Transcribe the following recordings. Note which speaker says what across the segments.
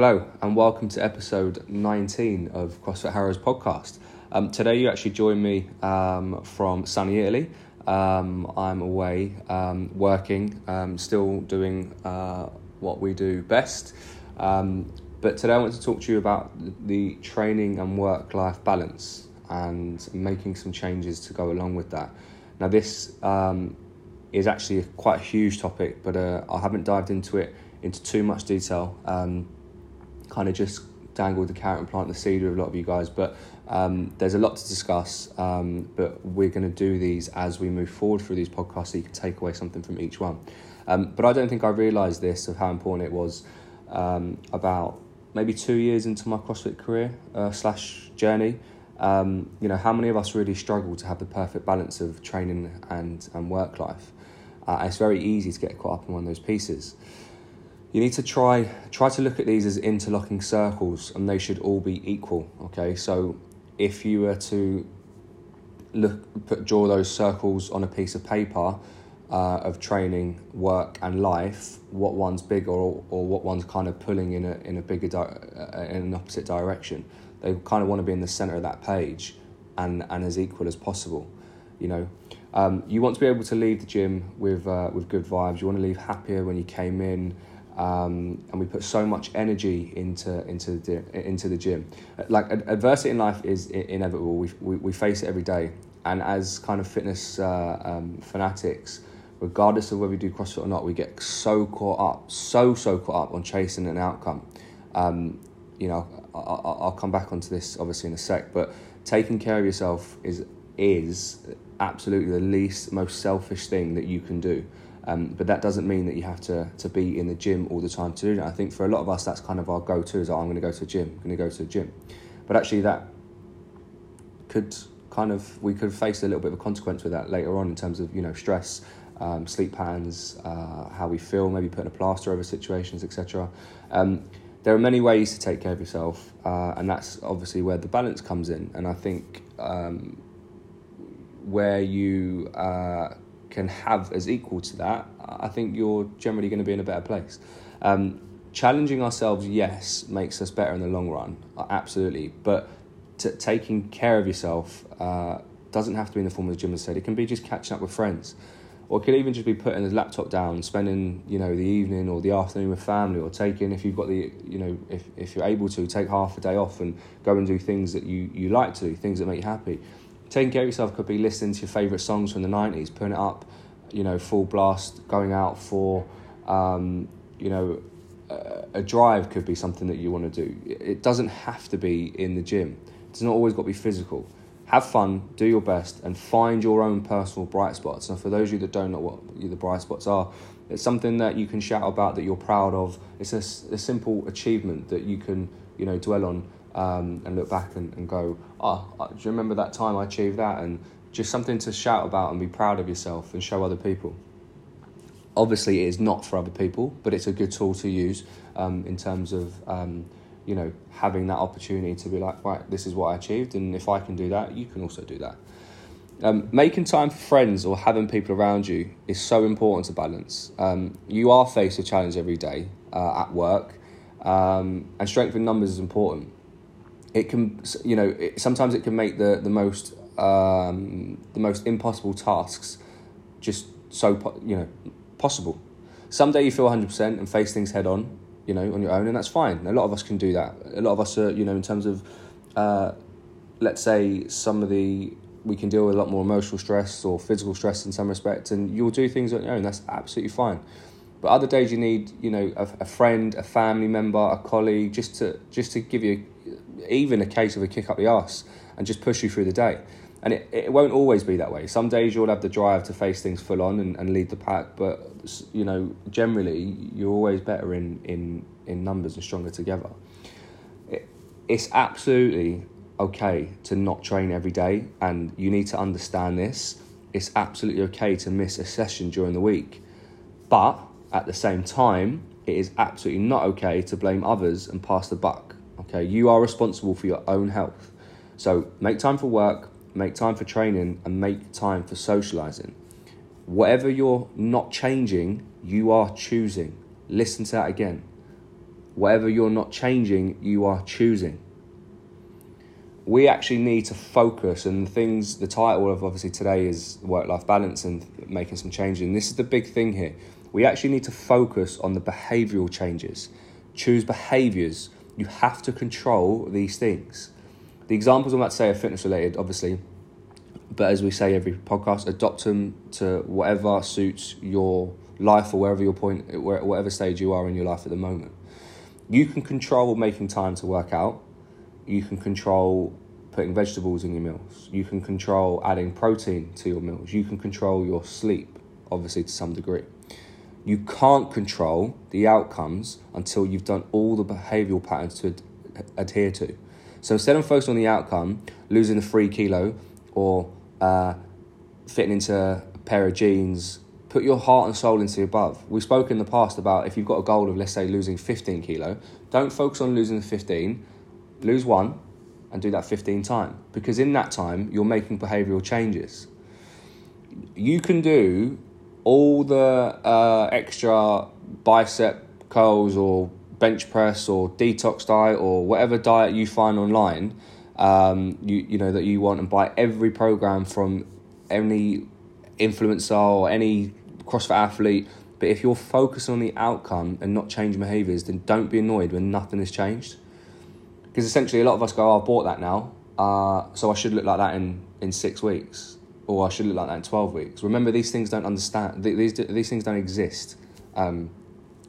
Speaker 1: Hello, and welcome to episode 19 of CrossFit Harrows podcast. Um, today, you actually join me um, from sunny Italy. Um, I'm away um, working, um, still doing uh, what we do best. Um, but today, I want to talk to you about the training and work life balance and making some changes to go along with that. Now, this is actually quite a huge topic, but uh, I haven't dived into it into too much detail. Kind of just dangled the carrot and plant the seed with a lot of you guys, but um, there's a lot to discuss. Um, but we're going to do these as we move forward through these podcasts, so you can take away something from each one. Um, but I don't think I realised this of how important it was um, about maybe two years into my CrossFit career uh, slash journey. Um, you know, how many of us really struggle to have the perfect balance of training and, and work life? Uh, it's very easy to get caught up in one of those pieces you need to try try to look at these as interlocking circles and they should all be equal okay? So if you were to look put draw those circles on a piece of paper uh, of training work and life what one's bigger or, or what one's kind of pulling in a in a bigger di- uh, in an opposite direction they kind of want to be in the center of that page and and as equal as possible you know? Um, you want to be able to leave the gym with uh, with good vibes. You want to leave happier when you came in um, and we put so much energy into into the into the gym. Like adversity in life is inevitable. We, we, we face it every day, and as kind of fitness uh, um, fanatics, regardless of whether we do CrossFit or not, we get so caught up, so so caught up on chasing an outcome. Um, you know, I'll, I'll come back onto this obviously in a sec, but taking care of yourself is is absolutely the least most selfish thing that you can do. Um, but that doesn't mean that you have to, to be in the gym all the time to do that. I think for a lot of us, that's kind of our go to is, oh, I'm going to go to the gym, I'm going to go to the gym. But actually, that could kind of, we could face a little bit of a consequence with that later on in terms of, you know, stress, um, sleep patterns, uh, how we feel, maybe putting a plaster over situations, etc. Um, there are many ways to take care of yourself, uh, and that's obviously where the balance comes in. And I think um, where you uh, can have as equal to that, I think you're generally going to be in a better place. Um, challenging ourselves, yes, makes us better in the long run, uh, absolutely. But t- taking care of yourself uh, doesn't have to be in the form of the gym, as said. It can be just catching up with friends, or it could even just be putting the laptop down, spending you know the evening or the afternoon with family, or taking if you've got the you know if if you're able to take half a day off and go and do things that you you like to do, things that make you happy taking care of yourself could be listening to your favourite songs from the 90s, putting it up, you know, full blast, going out for, um, you know, a, a drive could be something that you want to do. It doesn't have to be in the gym. It's not always got to be physical. Have fun, do your best, and find your own personal bright spots. And for those of you that don't know what the bright spots are, it's something that you can shout about that you're proud of. It's a, a simple achievement that you can, you know, dwell on um, and look back and, and go, oh, do you remember that time I achieved that? And just something to shout about and be proud of yourself and show other people. Obviously, it is not for other people, but it's a good tool to use um, in terms of um, you know having that opportunity to be like, right, this is what I achieved, and if I can do that, you can also do that. Um, making time for friends or having people around you is so important to balance. Um, you are faced with challenge every day uh, at work, um, and strength in numbers is important it can you know it, sometimes it can make the the most um, the most impossible tasks just so you know possible. Someday you feel 100% and face things head on, you know, on your own, and that's fine. A lot of us can do that. A lot of us are, you know, in terms of, uh, let's say, some of the we can deal with a lot more emotional stress or physical stress in some respects, and you'll do things on your own. That's absolutely fine. But other days you need, you know, a, a friend, a family member, a colleague, just to just to give you even a case of a kick up the arse and just push you through the day. And it, it won't always be that way. Some days you'll have the drive to face things full on and, and lead the pack, but you know, generally you're always better in, in, in numbers and stronger together. It, it's absolutely okay to not train every day, and you need to understand this. It's absolutely okay to miss a session during the week, but at the same time, it is absolutely not okay to blame others and pass the buck. Okay, you are responsible for your own health. So make time for work, make time for training, and make time for socializing. Whatever you're not changing, you are choosing. Listen to that again. Whatever you're not changing, you are choosing. We actually need to focus, and the things, the title of obviously today is work life balance and making some changes. And this is the big thing here. We actually need to focus on the behavioral changes, choose behaviors. You have to control these things. The examples about to say are fitness related, obviously, but as we say every podcast, adopt them to whatever suits your life or wherever your point, whatever stage you are in your life at the moment. You can control making time to work out. You can control putting vegetables in your meals. You can control adding protein to your meals. You can control your sleep, obviously, to some degree. You can't control the outcomes until you've done all the behavioral patterns to ad- adhere to. So instead of focusing on the outcome, losing the three kilo or uh, fitting into a pair of jeans, put your heart and soul into the above. We've spoken in the past about if you've got a goal of, let's say, losing 15 kilo, don't focus on losing the 15, lose one and do that 15 time because in that time you're making behavioral changes. You can do all the uh, extra bicep curls or bench press or detox diet or whatever diet you find online um, you you know that you want and buy every program from any influencer or any CrossFit athlete. But if you're focused on the outcome and not changing behaviors, then don't be annoyed when nothing has changed. Because essentially, a lot of us go, oh, "I bought that now, uh, so I should look like that in in six weeks, or I should look like that in twelve weeks." Remember, these things don't understand. These these things don't exist. Um,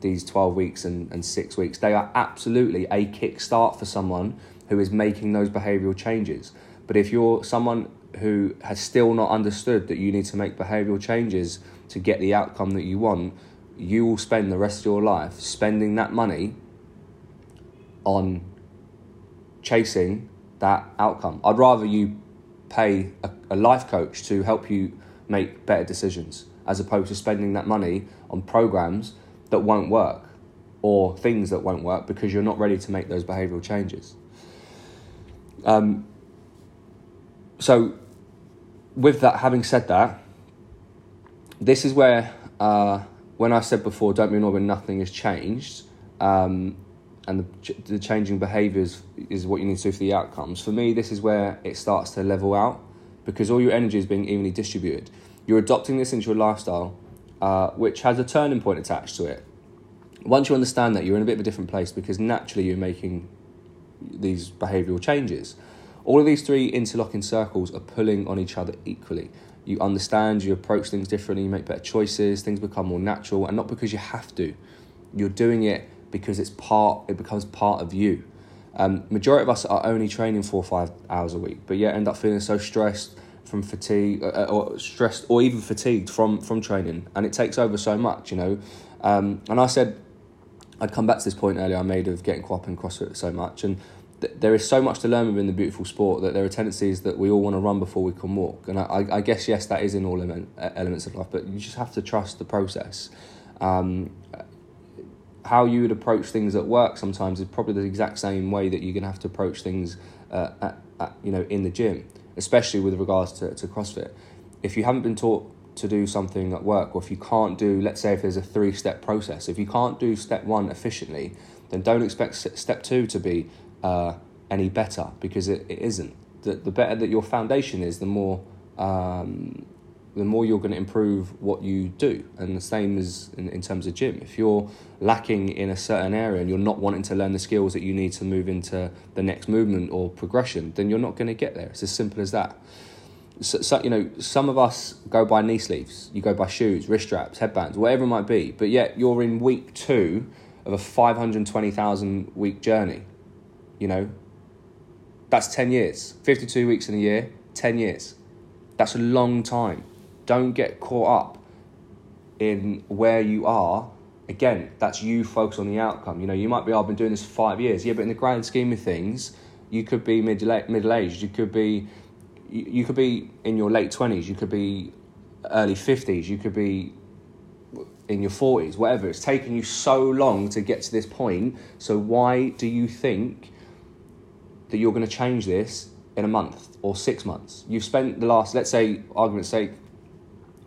Speaker 1: these 12 weeks and, and six weeks. They are absolutely a kickstart for someone who is making those behavioral changes. But if you're someone who has still not understood that you need to make behavioral changes to get the outcome that you want, you will spend the rest of your life spending that money on chasing that outcome. I'd rather you pay a, a life coach to help you make better decisions as opposed to spending that money on programs that won't work or things that won't work because you're not ready to make those behavioral changes. Um, so, with that, having said that, this is where, uh, when I said before, don't be annoyed when nothing has changed, um, and the, the changing behaviours is what you need to do for the outcomes. For me, this is where it starts to level out because all your energy is being evenly distributed. You're adopting this into your lifestyle, uh, which has a turning point attached to it. Once you understand that, you're in a bit of a different place because naturally you're making these behavioural changes. All of these three interlocking circles are pulling on each other equally. You understand, you approach things differently, you make better choices, things become more natural, and not because you have to. You're doing it because it's part. It becomes part of you. Um, majority of us are only training four or five hours a week, but yet end up feeling so stressed from fatigue, uh, or stressed, or even fatigued from from training, and it takes over so much, you know. Um, and I said I'd come back to this point earlier I made of getting caught up in CrossFit so much, and th- there is so much to learn within the beautiful sport that there are tendencies that we all want to run before we can walk. And I, I guess yes, that is in all element, elements of life, but you just have to trust the process. Um, how you would approach things at work sometimes is probably the exact same way that you're going to have to approach things uh, at, at, you know in the gym, especially with regards to, to CrossFit. If you haven't been taught to do something at work, or if you can't do, let's say, if there's a three step process, if you can't do step one efficiently, then don't expect step two to be uh, any better because it, it isn't. The, the better that your foundation is, the more um, the more you're going to improve what you do. And the same as in, in terms of gym. If you're lacking in a certain area and you're not wanting to learn the skills that you need to move into the next movement or progression, then you're not going to get there. It's as simple as that so, so, you know, some of us go by knee sleeves, you go by shoes, wrist straps, headbands, whatever it might be, but yet you're in week two of a 520,000 week journey. You know, that's 10 years, 52 weeks in a year, 10 years. That's a long time. Don't get caught up in where you are. Again, that's you focus on the outcome. You know, you might be, oh, I've been doing this for five years. Yeah, but in the grand scheme of things, you could be middle middle aged. You could be you, you could be in your late 20s, you could be early 50s, you could be in your 40s, whatever. It's taken you so long to get to this point. So, why do you think that you're going to change this in a month or six months? You've spent the last, let's say, argument's sake,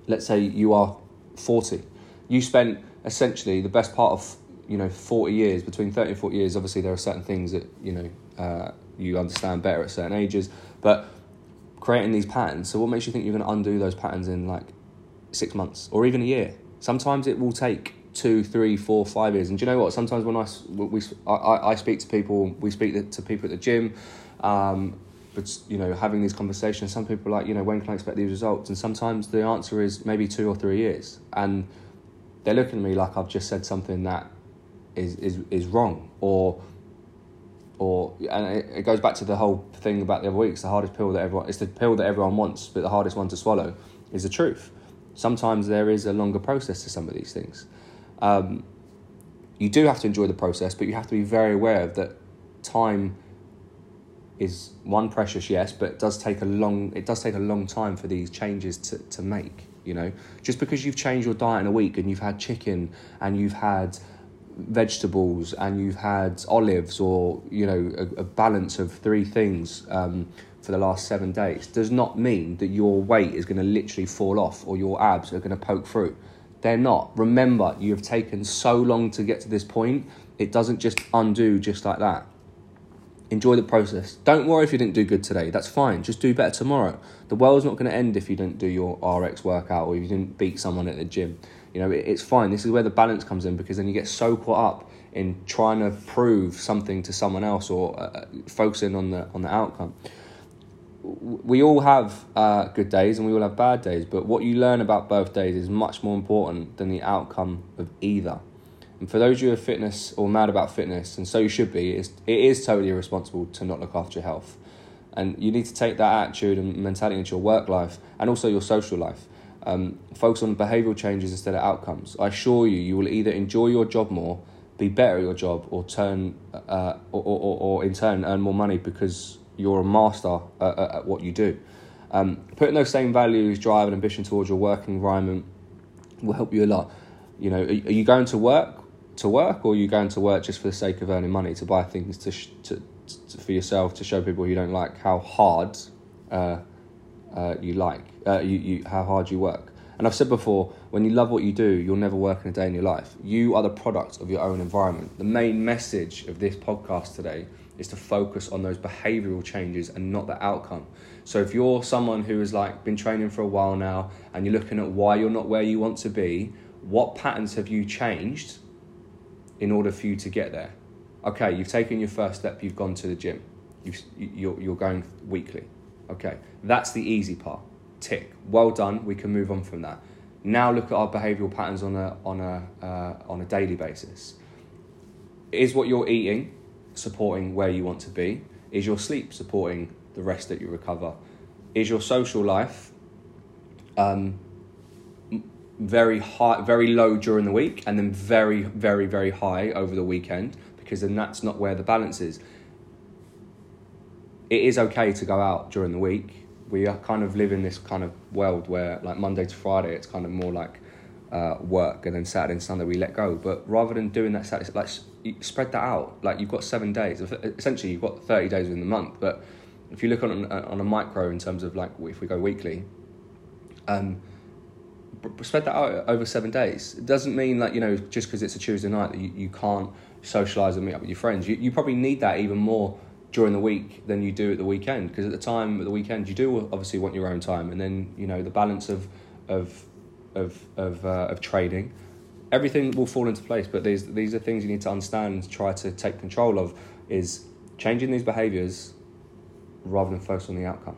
Speaker 1: let's say you are 40. You spent essentially the best part of you know, 40 years, between 30 and 40 years, obviously there are certain things that, you know, uh, you understand better at certain ages, but creating these patterns. So what makes you think you're going to undo those patterns in like six months or even a year? Sometimes it will take two, three, four, five years. And do you know what? Sometimes when I, we, I, I speak to people, we speak to people at the gym, um, but you know, having these conversations, some people are like, you know, when can I expect these results? And sometimes the answer is maybe two or three years. And they're looking at me like I've just said something that is, is, is wrong or or and it, it goes back to the whole thing about the other weeks. The hardest pill that everyone it's the pill that everyone wants, but the hardest one to swallow is the truth. Sometimes there is a longer process to some of these things. Um, you do have to enjoy the process, but you have to be very aware of that time is one precious, yes, but it does take a long it does take a long time for these changes to, to make. You know, just because you've changed your diet in a week and you've had chicken and you've had vegetables and you've had olives or you know a, a balance of three things um, for the last seven days does not mean that your weight is going to literally fall off or your abs are going to poke through. They're not. Remember you have taken so long to get to this point it doesn't just undo just like that enjoy the process don't worry if you didn't do good today that's fine just do better tomorrow the world's not going to end if you didn't do your rx workout or if you didn't beat someone at the gym you know, it, it's fine. This is where the balance comes in because then you get so caught up in trying to prove something to someone else or uh, uh focusing on the on the outcome. We all have uh, good days and we all have bad days, but what you learn about both days is much more important than the outcome of either. And for those of you who are fitness or mad about fitness, and so you should be, it's, it is totally irresponsible to not look after your health. And you need to take that attitude and mentality into your work life and also your social life. Um, focus on behavioural changes instead of outcomes. I assure you, you will either enjoy your job more, be better at your job, or turn, uh, or, or, or in turn earn more money because you're a master at, at what you do. Um, putting those same values, drive, and ambition towards your working environment will help you a lot. You know, are, are you going to work to work, or are you going to work just for the sake of earning money to buy things to, sh- to, to for yourself to show people you don't like how hard uh, uh, you like, uh, you, you, how hard you work. And I've said before, when you love what you do, you'll never work in a day in your life. You are the product of your own environment. The main message of this podcast today is to focus on those behavioral changes and not the outcome. So if you're someone who has like been training for a while now and you're looking at why you're not where you want to be, what patterns have you changed in order for you to get there? Okay, you've taken your first step, you've gone to the gym. you you're, you're going weekly. Okay, that's the easy part. Tick. Well done. We can move on from that. Now look at our behavioural patterns on a on a uh, on a daily basis. Is what you're eating supporting where you want to be? Is your sleep supporting the rest that you recover? Is your social life um, very high, very low during the week, and then very, very, very high over the weekend? Because then that's not where the balance is it is okay to go out during the week. We are kind of live in this kind of world where, like Monday to Friday, it's kind of more like uh, work, and then Saturday and Sunday we let go. But rather than doing that, Saturday, like spread that out. Like you've got seven days. Essentially, you've got thirty days in the month. But if you look on on a micro in terms of like if we go weekly, um, spread that out over seven days. It doesn't mean like you know just because it's a Tuesday night that you, you can't socialize and meet up with your friends. You you probably need that even more during the week than you do at the weekend because at the time at the weekend you do obviously want your own time and then you know the balance of of of of, uh, of trading everything will fall into place but these these are things you need to understand and try to take control of is changing these behaviors rather than focus on the outcome